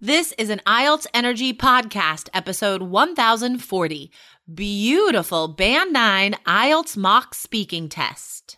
This is an IELTS Energy Podcast, episode 1040 Beautiful Band 9 IELTS Mock Speaking Test.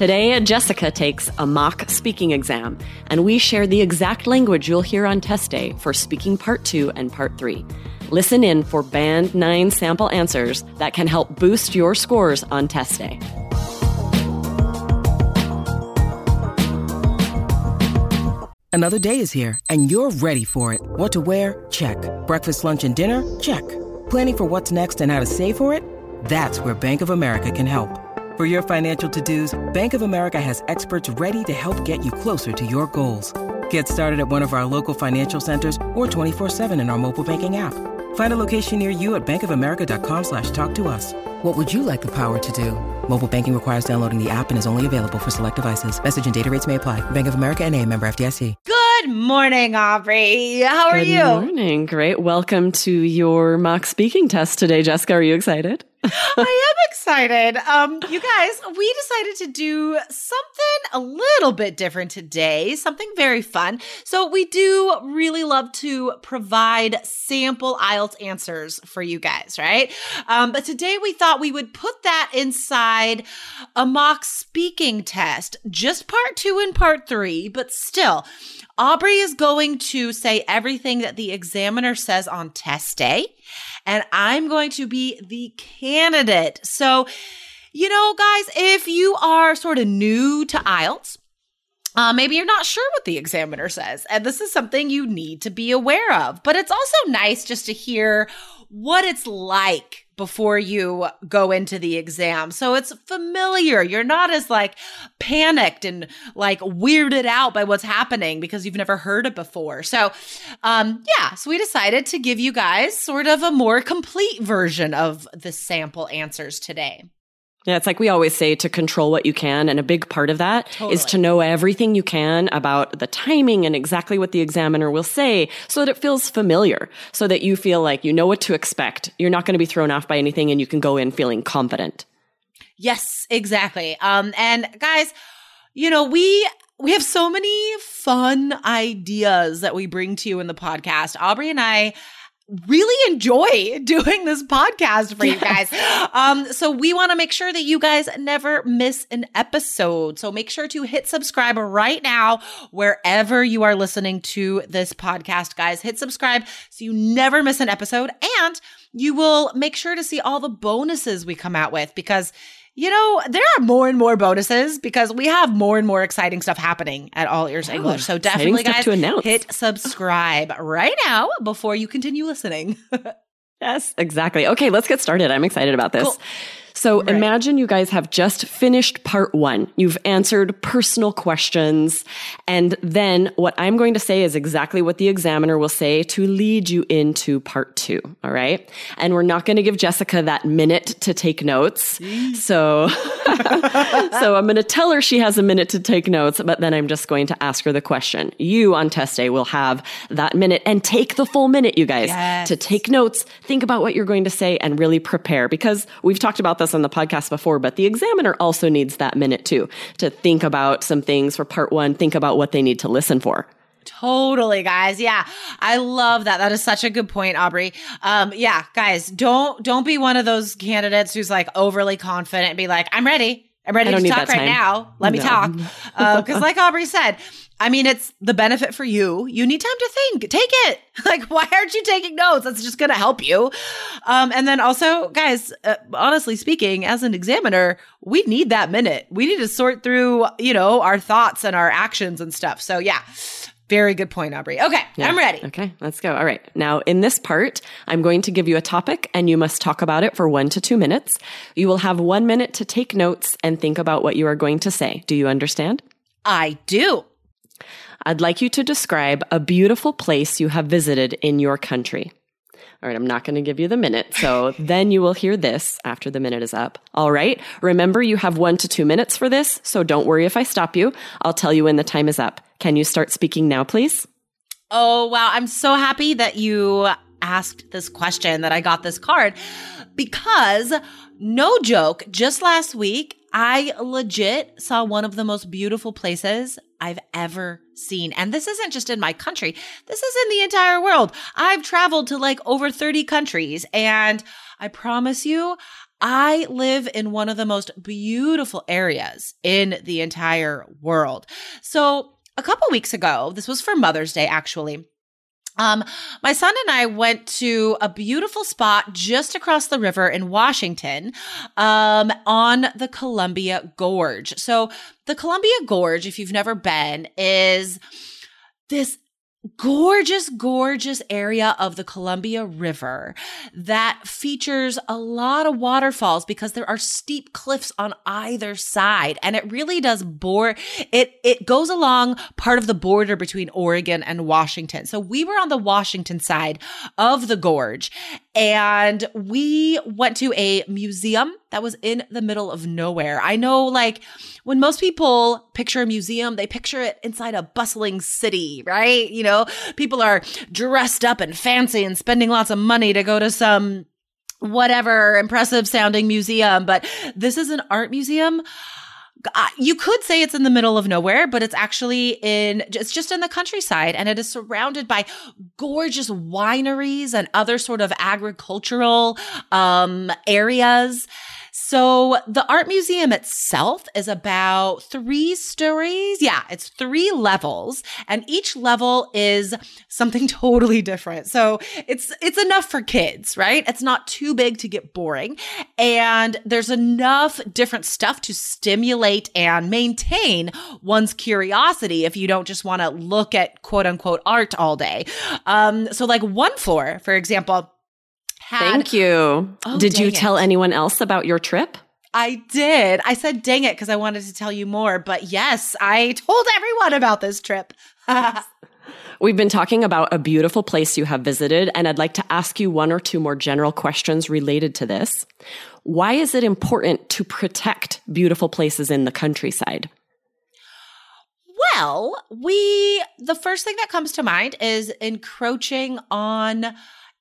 Today, Jessica takes a mock speaking exam, and we share the exact language you'll hear on test day for speaking part two and part three. Listen in for Band 9 sample answers that can help boost your scores on test day. Another day is here, and you're ready for it. What to wear? Check. Breakfast, lunch, and dinner? Check. Planning for what's next and how to save for it? That's where Bank of America can help. For your financial to-dos, Bank of America has experts ready to help get you closer to your goals. Get started at one of our local financial centers or 24-7 in our mobile banking app. Find a location near you at bankofamerica.com slash talk to us. What would you like the power to do? Mobile banking requires downloading the app and is only available for select devices. Message and data rates may apply. Bank of America and a member FDIC. Good morning, Aubrey. How are Good you? Good morning. Great. Welcome to your mock speaking test today, Jessica. Are you excited? I am excited. Um, you guys, we decided to do something a little bit different today, something very fun. So, we do really love to provide sample IELTS answers for you guys, right? Um, but today we thought we would put that inside a mock speaking test, just part two and part three, but still. Aubrey is going to say everything that the examiner says on test day, and I'm going to be the candidate. So, you know, guys, if you are sort of new to IELTS, uh, maybe you're not sure what the examiner says, and this is something you need to be aware of. But it's also nice just to hear what it's like before you go into the exam. So it's familiar. You're not as like panicked and like weirded out by what's happening because you've never heard it before. So, um, yeah, so we decided to give you guys sort of a more complete version of the sample answers today. Yeah, it's like we always say to control what you can. And a big part of that totally. is to know everything you can about the timing and exactly what the examiner will say so that it feels familiar, so that you feel like you know what to expect. You're not going to be thrown off by anything and you can go in feeling confident. Yes, exactly. Um, and guys, you know, we we have so many fun ideas that we bring to you in the podcast. Aubrey and I really enjoy doing this podcast for you guys. um, so we want to make sure that you guys never miss an episode. So make sure to hit subscribe right now, wherever you are listening to this podcast, guys. Hit subscribe so you never miss an episode and you will make sure to see all the bonuses we come out with because you know, there are more and more bonuses because we have more and more exciting stuff happening at All Ears English. So definitely, guys, hit subscribe right now before you continue listening. yes, exactly. Okay, let's get started. I'm excited about this. Cool. So right. imagine you guys have just finished part one. You've answered personal questions. And then what I'm going to say is exactly what the examiner will say to lead you into part two. All right. And we're not going to give Jessica that minute to take notes. so, so I'm going to tell her she has a minute to take notes, but then I'm just going to ask her the question. You on test day will have that minute and take the full minute, you guys, yes. to take notes, think about what you're going to say and really prepare because we've talked about this on the podcast before, but the examiner also needs that minute too to think about some things for part one, think about what they need to listen for. Totally, guys. Yeah. I love that. That is such a good point, Aubrey. Um, yeah, guys, don't don't be one of those candidates who's like overly confident and be like, I'm ready. I'm ready to talk right now. Let no. me talk. Because, uh, like Aubrey said, I mean, it's the benefit for you. You need time to think. Take it. Like, why aren't you taking notes? That's just going to help you. Um, and then also, guys, uh, honestly speaking, as an examiner, we need that minute. We need to sort through, you know, our thoughts and our actions and stuff. So, yeah, Very good point, Aubrey. Okay, yeah. I'm ready. Okay, let's go. All right. Now, in this part, I'm going to give you a topic and you must talk about it for one to two minutes. You will have one minute to take notes and think about what you are going to say. Do you understand? I do. I'd like you to describe a beautiful place you have visited in your country. All right, I'm not going to give you the minute. So then you will hear this after the minute is up. All right. Remember, you have one to two minutes for this. So don't worry if I stop you. I'll tell you when the time is up. Can you start speaking now, please? Oh, wow. I'm so happy that you asked this question, that I got this card, because no joke, just last week, I legit saw one of the most beautiful places I've ever seen. And this isn't just in my country. This is in the entire world. I've traveled to like over 30 countries and I promise you, I live in one of the most beautiful areas in the entire world. So a couple weeks ago, this was for Mother's Day actually. Um, my son and I went to a beautiful spot just across the river in Washington, um, on the Columbia Gorge. So the Columbia Gorge, if you've never been, is this gorgeous, gorgeous area of the Columbia River that features a lot of waterfalls because there are steep cliffs on either side. And it really does bore, it, it goes along part of the border between Oregon and Washington. So we were on the Washington side of the gorge and we went to a museum that was in the middle of nowhere. I know, like, when most people picture a museum, they picture it inside a bustling city, right? You know, people are dressed up and fancy and spending lots of money to go to some whatever impressive sounding museum. But this is an art museum you could say it's in the middle of nowhere, but it's actually in, it's just in the countryside and it is surrounded by gorgeous wineries and other sort of agricultural, um, areas. So the art museum itself is about three stories. Yeah, it's three levels and each level is something totally different. So it's, it's enough for kids, right? It's not too big to get boring. And there's enough different stuff to stimulate and maintain one's curiosity if you don't just want to look at quote unquote art all day. Um, so like one floor, for example, had. Thank you. Oh, did you tell anyone else about your trip? I did. I said, dang it, because I wanted to tell you more. But yes, I told everyone about this trip. We've been talking about a beautiful place you have visited, and I'd like to ask you one or two more general questions related to this. Why is it important to protect beautiful places in the countryside? Well, we, the first thing that comes to mind is encroaching on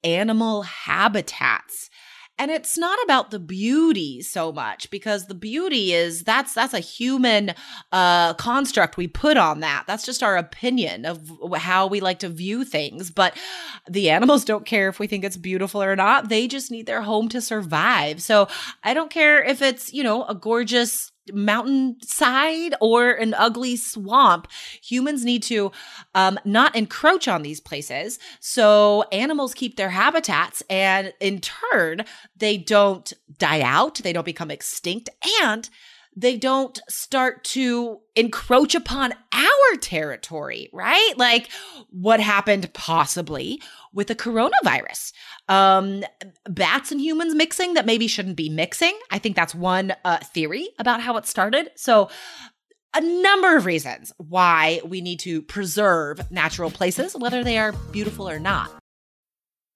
animal habitats. And it's not about the beauty so much because the beauty is that's that's a human uh, construct we put on that. That's just our opinion of how we like to view things. But the animals don't care if we think it's beautiful or not. They just need their home to survive. So I don't care if it's you know a gorgeous mountainside or an ugly swamp. Humans need to um, not encroach on these places so animals keep their habitats and in turn, they don't die out, they don't become extinct, and they don't start to encroach upon our territory, right? Like what happened possibly with the coronavirus. Um, bats and humans mixing that maybe shouldn't be mixing. I think that's one uh, theory about how it started. So, a number of reasons why we need to preserve natural places, whether they are beautiful or not.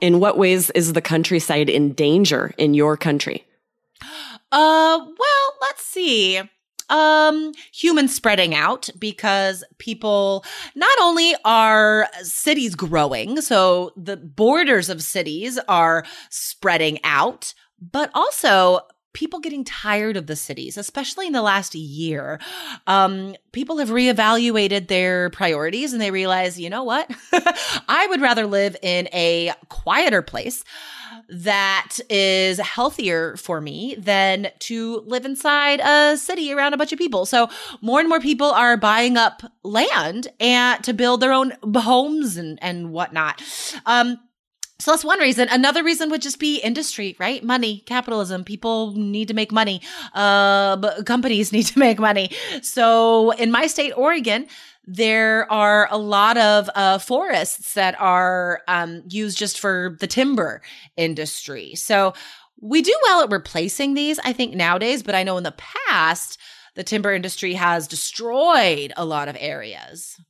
In what ways is the countryside in danger in your country? Uh, well, let's see. Um, human spreading out because people not only are cities growing, so the borders of cities are spreading out, but also people getting tired of the cities, especially in the last year. Um, people have reevaluated their priorities and they realize, you know what? I would rather live in a quieter place that is healthier for me than to live inside a city around a bunch of people. So more and more people are buying up land and to build their own homes and, and whatnot. Um, so that's one reason. Another reason would just be industry, right? Money, capitalism. People need to make money. Uh, companies need to make money. So in my state, Oregon, there are a lot of uh, forests that are um, used just for the timber industry. So we do well at replacing these, I think, nowadays. But I know in the past, the timber industry has destroyed a lot of areas.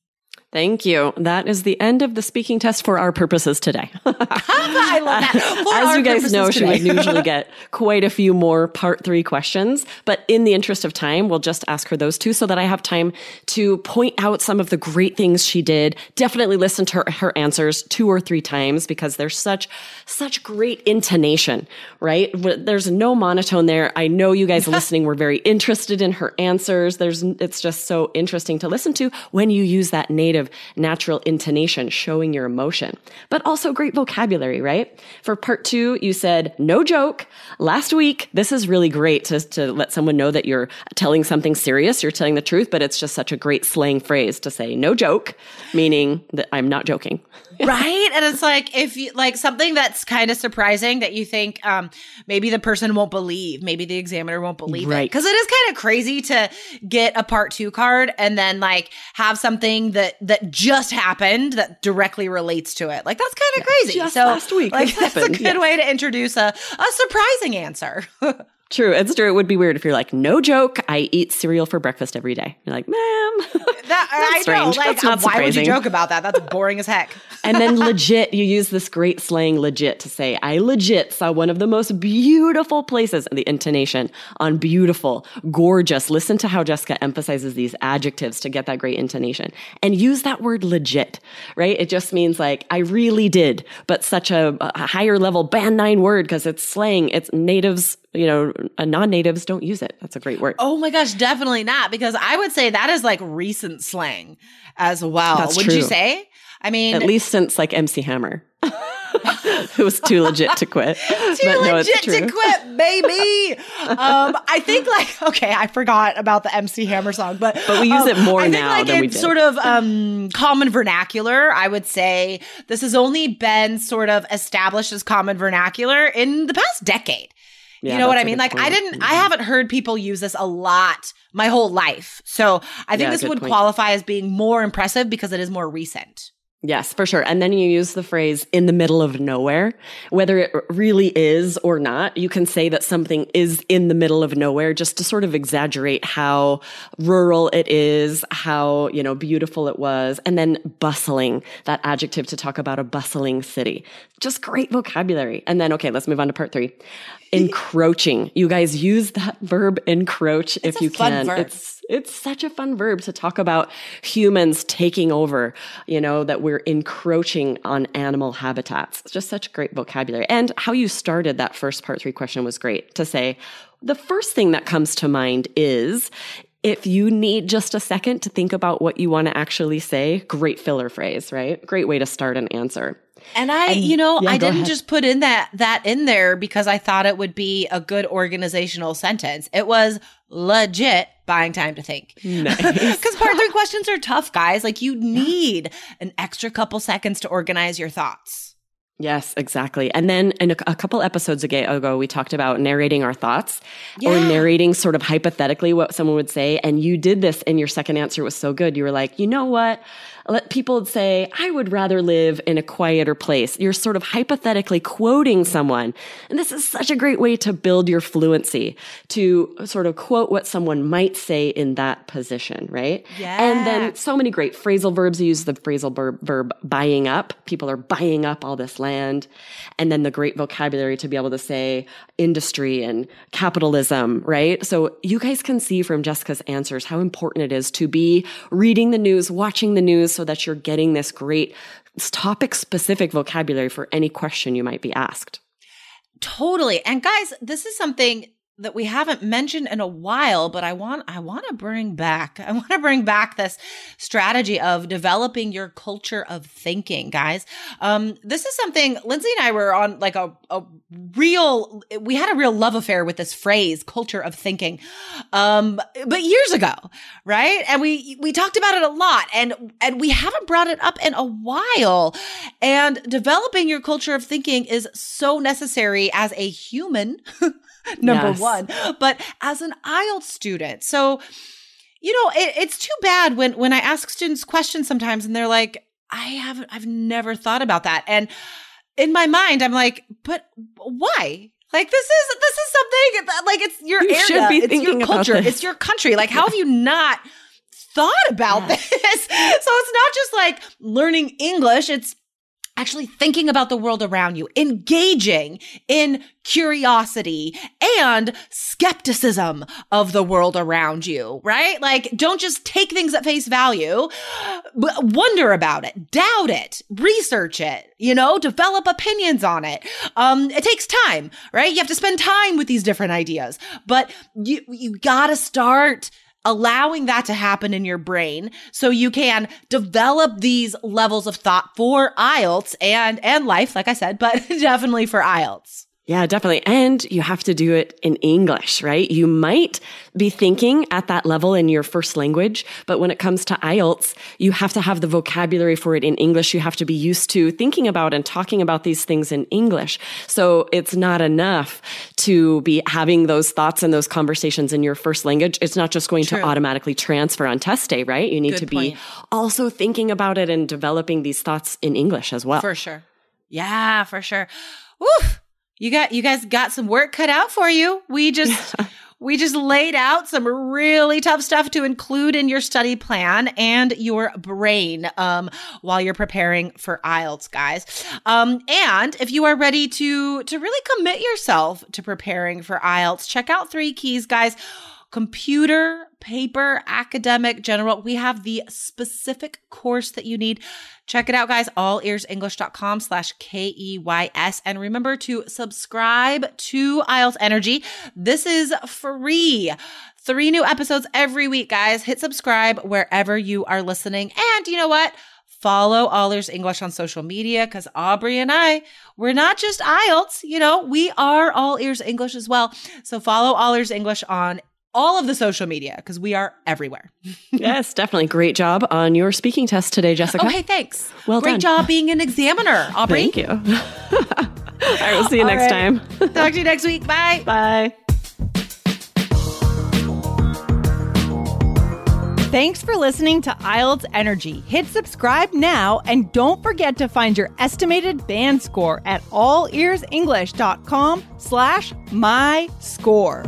Thank you. That is the end of the speaking test for our purposes today. I love that. For As you guys know, today. she would usually get quite a few more part three questions. But in the interest of time, we'll just ask her those two so that I have time to point out some of the great things she did. Definitely listen to her, her answers two or three times because there's such, such great intonation, right? There's no monotone there. I know you guys listening were very interested in her answers. There's, it's just so interesting to listen to when you use that native of natural intonation, showing your emotion, but also great vocabulary, right? For part two, you said, no joke. Last week, this is really great to, to let someone know that you're telling something serious, you're telling the truth, but it's just such a great slang phrase to say, no joke, meaning that I'm not joking. Right? And it's like if you like something that's kind of surprising that you think um maybe the person won't believe maybe the examiner won't believe right. it because it is kind of crazy to get a part two card and then like have something that that just happened that directly relates to it. Like that's kind of yeah, crazy. Just so last week like that's happened. a good way to introduce a, a surprising answer True. It's true. It would be weird if you're like, no joke, I eat cereal for breakfast every day. You're like, ma'am. That, I strange. know. Like, That's why would you joke about that? That's boring as heck. and then legit, you use this great slang legit to say, I legit saw one of the most beautiful places, and the intonation on beautiful, gorgeous. Listen to how Jessica emphasizes these adjectives to get that great intonation. And use that word legit, right? It just means like, I really did, but such a, a higher level band nine word because it's slang. It's natives you know, non-natives don't use it. That's a great word. Oh my gosh, definitely not because I would say that is like recent slang as well. That's would true. you say? I mean, at least since like MC Hammer. it was too legit to quit. too no, legit to quit, baby. um, I think like okay, I forgot about the MC Hammer song, but but we use um, it more I now think, like, than we did. Sort of um, common vernacular. I would say this has only been sort of established as common vernacular in the past decade. Yeah, you know what I mean? Like point. I didn't mm-hmm. I haven't heard people use this a lot my whole life. So I think yeah, this would point. qualify as being more impressive because it is more recent. Yes, for sure. And then you use the phrase in the middle of nowhere, whether it really is or not. You can say that something is in the middle of nowhere just to sort of exaggerate how rural it is, how, you know, beautiful it was. And then bustling, that adjective to talk about a bustling city. Just great vocabulary. And then, okay, let's move on to part three. Encroaching. You guys use that verb encroach it's if you can. Verb. It's it's such a fun verb to talk about humans taking over, you know, that we're encroaching on animal habitats. It's just such great vocabulary. And how you started that first part three question was great to say, the first thing that comes to mind is if you need just a second to think about what you want to actually say, great filler phrase, right? Great way to start an answer. And I, and, you know, yeah, I didn't ahead. just put in that that in there because I thought it would be a good organizational sentence. It was legit buying time to think. Nice. Because part three questions are tough, guys. Like you need an extra couple seconds to organize your thoughts. Yes, exactly. And then in a, a, couple episodes ago, we talked about narrating our thoughts yeah. or narrating sort of hypothetically what someone would say. And you did this and your second answer was so good. You were like, you know what? Let people say, I would rather live in a quieter place. You're sort of hypothetically quoting someone. And this is such a great way to build your fluency, to sort of quote what someone might say in that position, right? Yeah. And then so many great phrasal verbs. You use the phrasal verb, verb buying up. People are buying up all this land. And then the great vocabulary to be able to say industry and capitalism, right? So you guys can see from Jessica's answers how important it is to be reading the news, watching the news so that you're getting this great topic specific vocabulary for any question you might be asked. Totally. And guys, this is something that we haven't mentioned in a while, but I want I want to bring back. I want to bring back this strategy of developing your culture of thinking, guys. Um, this is something Lindsay and I were on like a, a real we had a real love affair with this phrase, culture of thinking. Um, but years ago, right? And we we talked about it a lot and and we haven't brought it up in a while. And developing your culture of thinking is so necessary as a human. number yes. one, but as an IELTS student. So, you know, it, it's too bad when when I ask students questions sometimes and they're like, I haven't, I've never thought about that. And in my mind, I'm like, but why? Like this is this is something that, like it's your you area, it's your culture, it's your country. Like, how have you not thought about yes. this? so it's not just like learning English; it's actually thinking about the world around you, engaging in curiosity and skepticism of the world around you, right? Like, don't just take things at face value, but wonder about it, doubt it, research it, you know, develop opinions on it. Um, it takes time, right? You have to spend time with these different ideas, but you, you gotta start allowing that to happen in your brain so you can develop these levels of thought for IELTS and and life like I said but definitely for IELTS. Yeah, definitely. And you have to do it in English, right? You might be thinking at that level in your first language, but when it comes to IELTS, you have to have the vocabulary for it in English. You have to be used to thinking about and talking about these things in English. So it's not enough to be having those thoughts and those conversations in your first language. It's not just going True. to automatically transfer on test day, right? You need Good to be also thinking about it and developing these thoughts in English as well. For sure. Yeah, for sure. You got you guys got some work cut out for you. We just we just laid out some really tough stuff to include in your study plan and your brain um, while you're preparing for IELTS, guys. Um, and if you are ready to to really commit yourself to preparing for IELTS, check out three keys, guys computer, paper, academic, general. We have the specific course that you need. Check it out, guys. Allearsenglish.com slash K-E-Y-S. And remember to subscribe to IELTS Energy. This is free. Three new episodes every week, guys. Hit subscribe wherever you are listening. And you know what? follow All Ears English on social media because Aubrey and I, we're not just IELTS, you know, we are All Ears English as well. So follow All Ears English on all of the social media because we are everywhere. yes, definitely. Great job on your speaking test today, Jessica. Oh, hey, thanks. Well Great done. job being an examiner, Aubrey. Thank you. all right, we'll see you all next right. time. Talk to you next week. Bye. Bye. Thanks for listening to IELTS Energy. Hit subscribe now and don't forget to find your estimated band score at allearsenglish.com slash my score.